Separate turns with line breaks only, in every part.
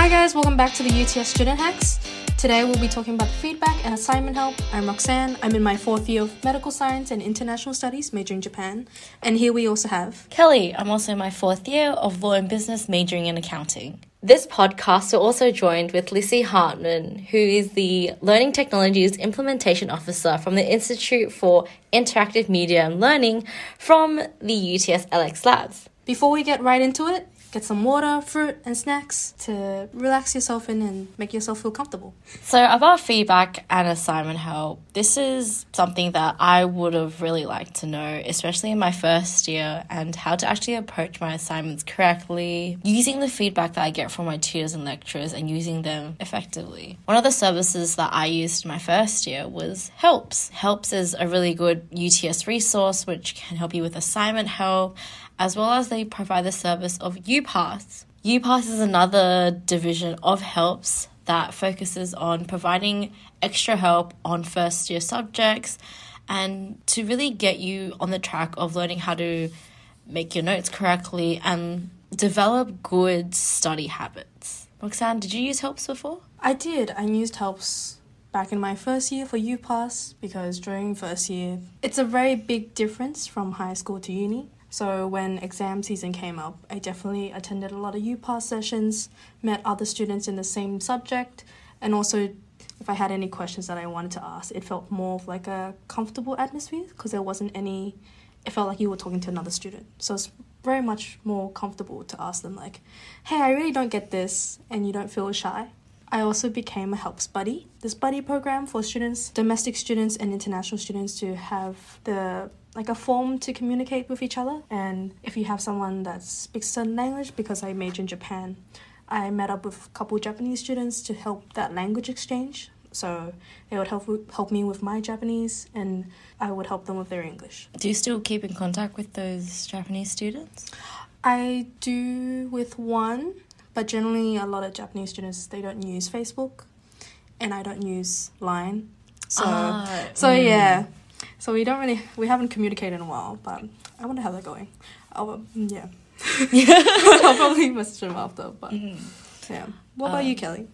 Hi guys, welcome back to the UTS Student Hacks. Today we'll be talking about the feedback and assignment help. I'm Roxanne. I'm in my fourth year of medical science and international studies, majoring in Japan. And here we also have
Kelly. I'm also in my fourth year of law and business, majoring in accounting.
This podcast we're also joined with Lissy Hartman, who is the Learning Technologies Implementation Officer from the Institute for Interactive Media and Learning from the UTS LX Labs.
Before we get right into it, get some water, fruit, and snacks to relax yourself in and make yourself feel comfortable.
So, about feedback and assignment help, this is something that I would have really liked to know, especially in my first year, and how to actually approach my assignments correctly, using the feedback that I get from my tutors and lecturers and using them effectively. One of the services that I used my first year was Helps. Helps is a really good UTS resource which can help you with assignment help as well as they provide the service of UPass. UPass is another division of helps that focuses on providing extra help on first year subjects and to really get you on the track of learning how to make your notes correctly and develop good study habits. Roxanne, did you use helps before?
I did. I used helps back in my first year for UPass because during first year, it's a very big difference from high school to uni. So when exam season came up, I definitely attended a lot of UPass sessions, met other students in the same subject, and also if I had any questions that I wanted to ask, it felt more of like a comfortable atmosphere because there wasn't any. It felt like you were talking to another student, so it's very much more comfortable to ask them like, "Hey, I really don't get this," and you don't feel shy. I also became a helps buddy. This buddy program for students, domestic students and international students to have the like a form to communicate with each other. And if you have someone that speaks certain language, because I major in Japan, I met up with a couple Japanese students to help that language exchange. So they would help help me with my Japanese, and I would help them with their English.
Do you still keep in contact with those Japanese students?
I do with one, but generally a lot of Japanese students they don't use Facebook, and I don't use Line. So
Ah,
so
mm.
yeah, so we don't really we haven't communicated in a while, but I wonder how they're going. Oh um, yeah, I'll probably message them after. But yeah, what about you, Kelly?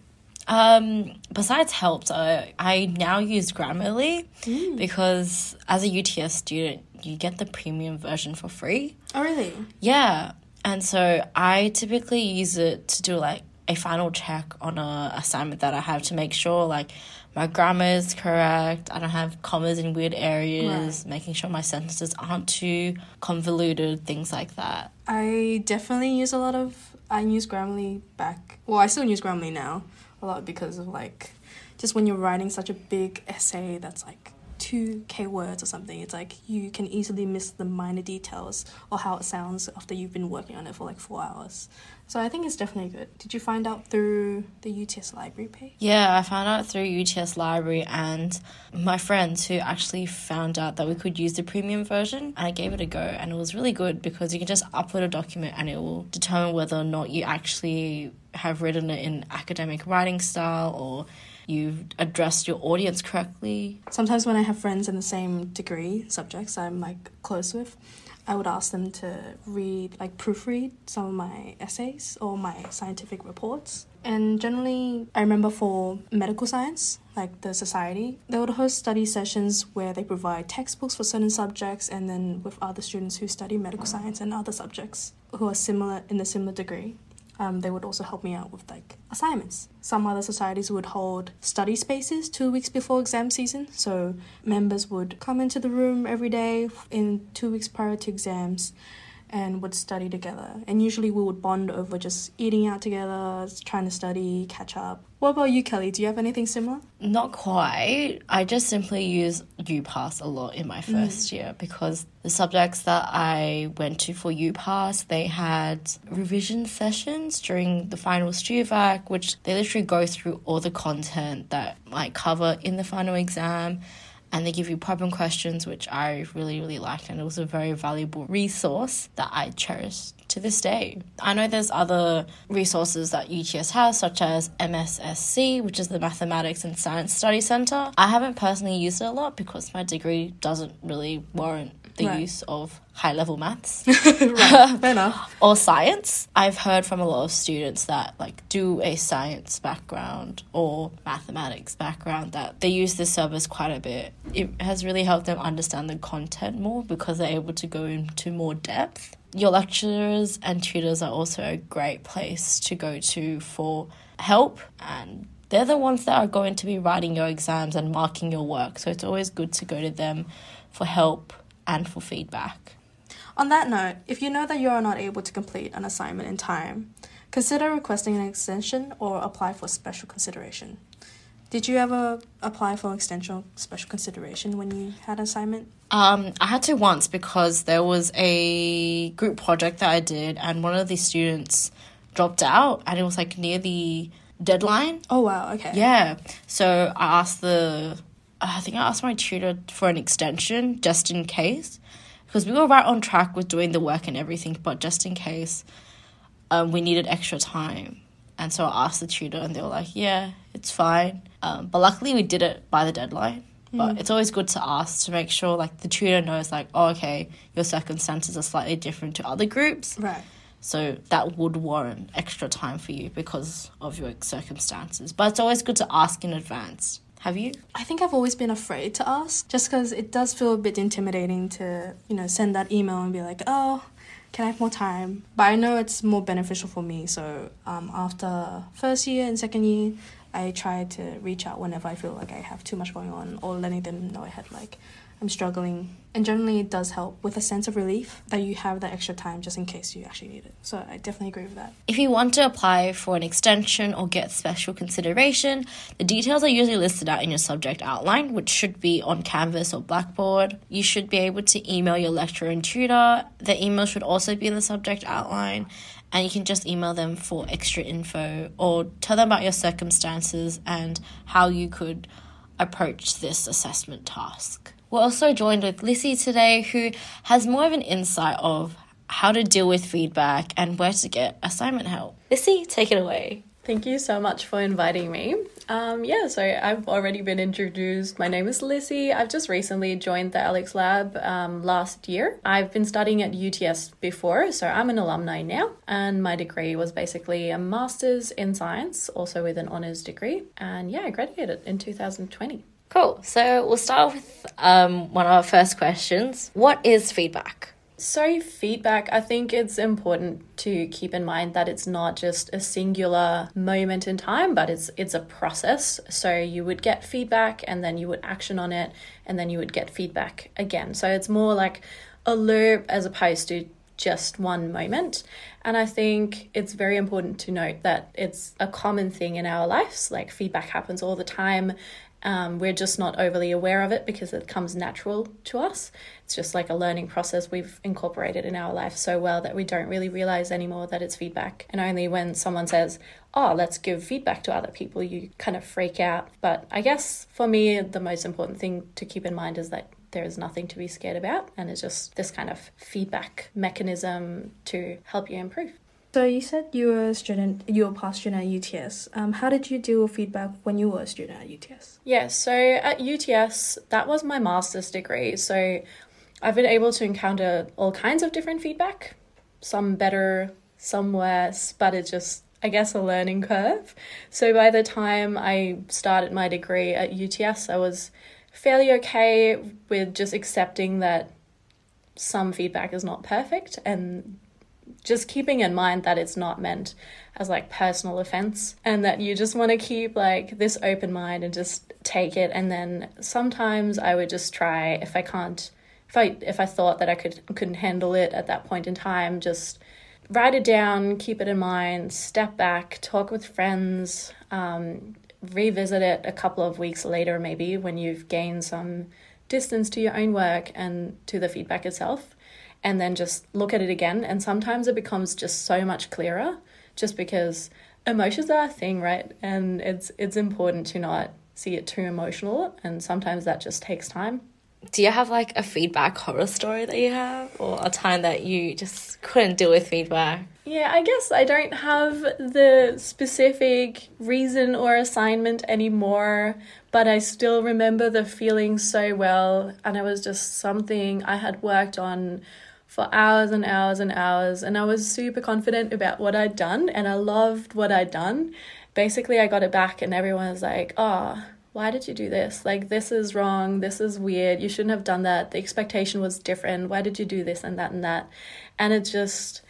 Um, besides helps, uh, I now use Grammarly because as a UTS student, you get the premium version for free.
Oh really?
Yeah, and so I typically use it to do like a final check on a assignment that I have to make sure like my grammar is correct. I don't have commas in weird areas. Making sure my sentences aren't too convoluted. Things like that.
I definitely use a lot of. I use Grammarly back. Well, I still use Grammarly now a lot because of like, just when you're writing such a big essay that's like two k words or something, it's like you can easily miss the minor details or how it sounds after you've been working on it for like four hours. So I think it's definitely good. Did you find out through the UTS library page?
Yeah, I found out through UTS Library and my friends who actually found out that we could use the premium version. And I gave it a go, and it was really good because you can just upload a document and it will determine whether or not you actually have written it in academic writing style or you've addressed your audience correctly.
Sometimes when I have friends in the same degree subjects I'm like close with, I would ask them to read like proofread some of my essays or my scientific reports. And generally, I remember for medical science, like the society, they would host study sessions where they provide textbooks for certain subjects, and then with other students who study medical science and other subjects who are similar in a similar degree um, they would also help me out with like assignments. Some other societies would hold study spaces two weeks before exam season, so members would come into the room every day in two weeks prior to exams and would study together. And usually we would bond over just eating out together, trying to study, catch up. What about you, Kelly? Do you have anything similar?
Not quite. I just simply use UPass a lot in my mm. first year because the subjects that I went to for UPass, they had revision sessions during the final StuVac, which they literally go through all the content that might cover in the final exam. And they give you problem questions, which I really, really liked, and it was a very valuable resource that I cherish to this day. I know there's other resources that UTS has, such as MSSC, which is the Mathematics and Science Study Center. I haven't personally used it a lot because my degree doesn't really warrant the
Right.
use of high level maths or science. I've heard from a lot of students that like do a science background or mathematics background that they use this service quite a bit. It has really helped them understand the content more because they're able to go into more depth. Your lecturers and tutors are also a great place to go to for help and they're the ones that are going to be writing your exams and marking your work. So it's always good to go to them for help and for feedback.
On that note, if you know that you are not able to complete an assignment in time, consider requesting an extension or apply for special consideration. Did you ever apply for extension or special consideration when you had an assignment?
Um, I had to once because there was a group project that I did, and one of the students dropped out, and it was like near the deadline.
Oh wow, okay.
Yeah, so I asked the, I think I asked my tutor for an extension just in case, because we were right on track with doing the work and everything, but just in case, um, we needed extra time. And so I asked the tutor, and they were like, "Yeah, it's fine." Um, but luckily, we did it by the deadline. But it's always good to ask to make sure, like, the tutor knows, like, oh, okay, your circumstances are slightly different to other groups,
Right.
so that would warrant extra time for you because of your circumstances. But it's always good to ask in advance. Have you?
I think I've always been afraid to ask, just because it does feel a bit intimidating to, you know, send that email and be like, oh, can I have more time? But I know it's more beneficial for me. So um, after first year and second year, I try to reach out whenever I feel like I have too much going on or letting them know I had like I'm struggling. And generally, it does help with a sense of relief that you have that extra time just in case you actually need it. So I definitely agree with that.
If you want to apply for an extension or get special consideration, the details are usually listed out in your subject outline, which should be on Canvas or Blackboard. You should be able to email your lecturer and tutor. The email should also be in the subject outline, and you can just email them for extra info or tell them about your circumstances and how you could approach this assessment task. We're also joined with Lissy today, who has more of an insight of how to deal with feedback and where to get assignment help. Lissy, take it away.
Thank you so much for inviting me. Um, yeah, so I've already been introduced. My name is Lissy. I've just recently joined the LX Lab um, last year. I've been studying at UTS before, so I'm an alumni now. And my degree was basically a master's in science, also with an honours degree. And yeah, I graduated in 2020.
Cool. So we'll start with um, one of our first questions. What is feedback?
So, feedback, I think it's important to keep in mind that it's not just a singular moment in time, but it's it's a process. So you would get feedback and then you would action on it and then you would get feedback again. So it's more like a loop as opposed to just one moment. And I think it's very important to note that it's a common thing in our lives. Like feedback happens all the time. Um, we're just not overly aware of it because it comes natural to us. It's just like a learning process we've incorporated in our life so well that we don't really realize anymore that it's feedback. And only when someone says, Oh, let's give feedback to other people, you kind of freak out. But I guess for me, the most important thing to keep in mind is that there is nothing to be scared about, and it's just this kind of feedback mechanism to help you improve.
So you said you were a student, you were past student at UTS. Um, how did you deal with feedback when you were a student at UTS?
Yeah, so at UTS, that was my master's degree. So I've been able to encounter all kinds of different feedback, some better, some worse, but it's just, I guess, a learning curve. So by the time I started my degree at UTS, I was fairly okay with just accepting that some feedback is not perfect and just keeping in mind that it's not meant as like personal offense and that you just want to keep like this open mind and just take it and then sometimes I would just try if I can't if I if I thought that I could couldn't handle it at that point in time just write it down keep it in mind step back talk with friends um, revisit it a couple of weeks later maybe when you've gained some distance to your own work and to the feedback itself and then just look at it again. And sometimes it becomes just so much clearer just because emotions are a thing, right? And it's it's important to not see it too emotional and sometimes that just takes time.
Do you have like a feedback horror story that you have, or a time that you just couldn't deal with feedback?
Yeah, I guess I don't have the specific reason or assignment anymore, but but I still remember the feeling so well. And it was just something I had worked on for hours and hours and hours. And I was super confident about what I'd done and I loved what I'd done. Basically, I got it back, and everyone was like, oh, why did you do this? Like, this is wrong. This is weird. You shouldn't have done that. The expectation was different. Why did you do this and that and that? And it just,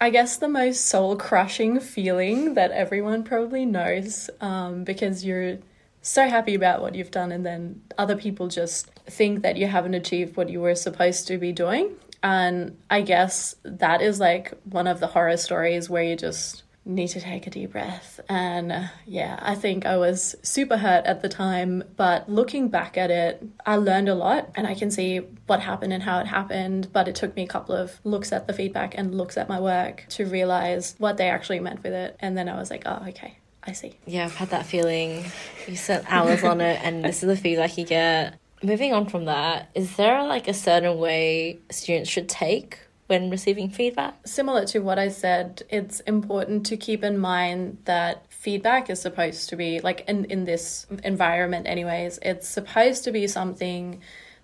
I guess, the most soul crushing feeling that everyone probably knows um, because you're so happy about what you've done, and then other people just think that you haven't achieved what you were supposed to be doing. And I guess that is like one of the horror stories where you just need to take a deep breath. And uh, yeah, I think I was super hurt at the time, but looking back at it, I learned a lot and I can see what happened and how it happened. But it took me a couple of looks at the feedback and looks at my work to realize what they actually meant with it. And then I was like, oh, okay. I see.
Yeah, I've had that feeling. You spent hours on it, and this is the feedback you get. Moving on from that, is there like a certain way students should take when receiving feedback?
Similar to what I said, it's important to keep in mind that feedback is supposed to be, like in, in this environment, anyways, it's supposed to be something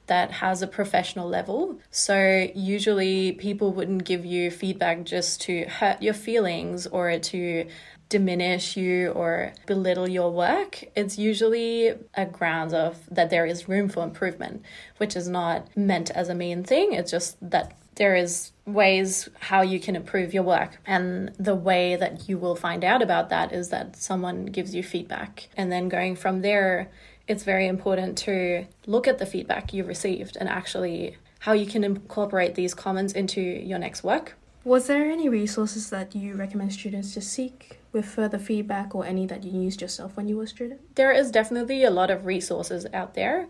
that has a professional level. So, usually, people wouldn't give you feedback just to hurt your feelings or to diminish you or belittle your work. It's usually a grounds of that there is room for improvement, which is not meant as a mean thing. It's just that there is ways how you can improve your work and the way that you will find out about that is that someone gives you feedback and then going from there it's very important to look at the feedback you received and actually how you can incorporate these comments into your next work
was there any resources that you recommend students to seek with further feedback or any that you used yourself when you were a student
there is definitely a lot of resources out there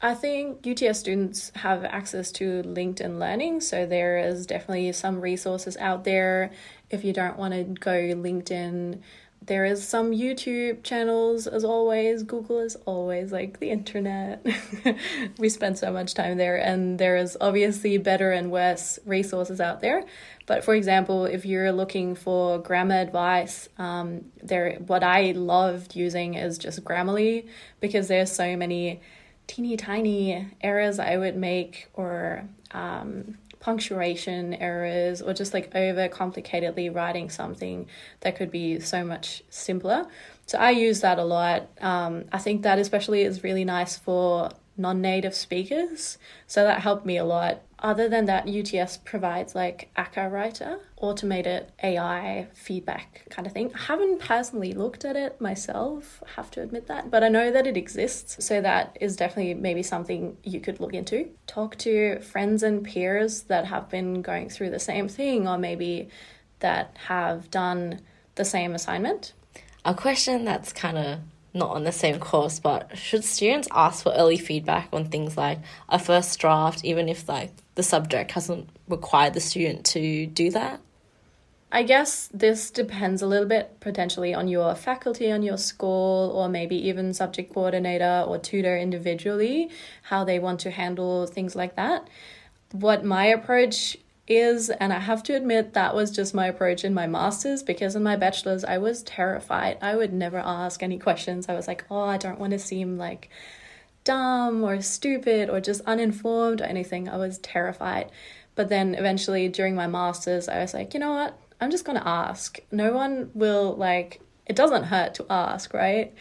I think UTS students have access to LinkedIn Learning, so there is definitely some resources out there. If you don't want to go LinkedIn, there is some YouTube channels as always. Google is always like the internet. we spend so much time there, and there is obviously better and worse resources out there. But for example, if you're looking for grammar advice, um, there what I loved using is just Grammarly because there's so many teeny tiny errors I would make or um, punctuation errors or just like over complicatedly writing something that could be so much simpler. So I use that a lot. Um, I think that especially is really nice for non native speakers. So that helped me a lot other than that, UTS provides like AcaWriter, automated AI feedback kind of thing. I haven't personally looked at it myself, have to admit that, but I know that it exists. So that is definitely maybe something you could look into. Talk to friends and peers that have been going through the same thing or maybe that have done the same assignment.
A question that's kind of not on the same course, but should students ask for early feedback on things like a first draft, even if like the subject hasn't required the student to do that?
I guess this depends a little bit potentially on your faculty on your school or maybe even subject coordinator or tutor individually, how they want to handle things like that. What my approach is, and I have to admit that was just my approach in my master's because in my bachelor's I was terrified. I would never ask any questions. I was like, oh, I don't want to seem like dumb or stupid or just uninformed or anything. I was terrified. But then eventually during my master's, I was like, you know what? I'm just going to ask. No one will, like, it doesn't hurt to ask, right?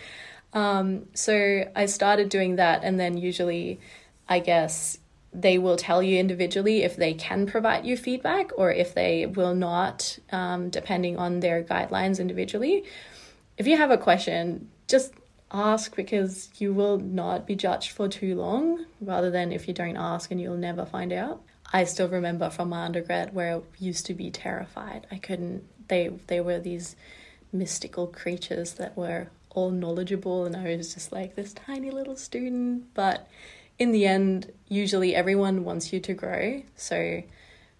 Um, so I started doing that, and then usually, I guess, they will tell you individually if they can provide you feedback or if they will not, um, depending on their guidelines individually. If you have a question, just ask because you will not be judged for too long, rather than if you don't ask and you'll never find out. I still remember from my undergrad where I used to be terrified. I couldn't, they, they were these mystical creatures that were all knowledgeable, and I was just like this tiny little student, but in the end, usually everyone wants you to grow. So,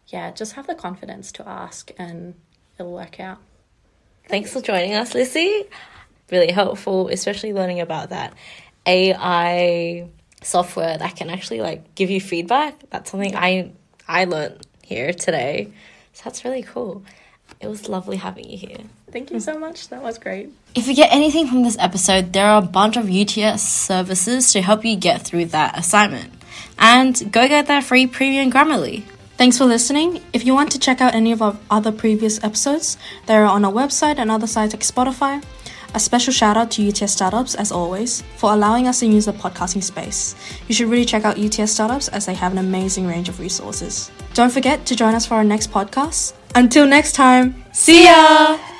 yeah, just have the confidence to ask and it'll work out.
Thanks for joining us, Lissy. Really helpful, especially learning about that AI software that can actually like give you feedback. That's something I I learned here today. So that's really cool.
It was lovely having you here.
Thank you so much. That was great.
If you get anything from this episode, there are a bunch of UTS services to help you get through that assignment. And go get that free premium Grammarly. Thanks for listening. If you want to check out any of our other previous episodes, they are on our website and other sites like Spotify. A special shout out to UTS Startups, as always, for allowing us to use the podcasting space. You should really check out UTS Startups as they have an amazing range of resources. Don't forget to join us for our next podcast. Until next time, see ya!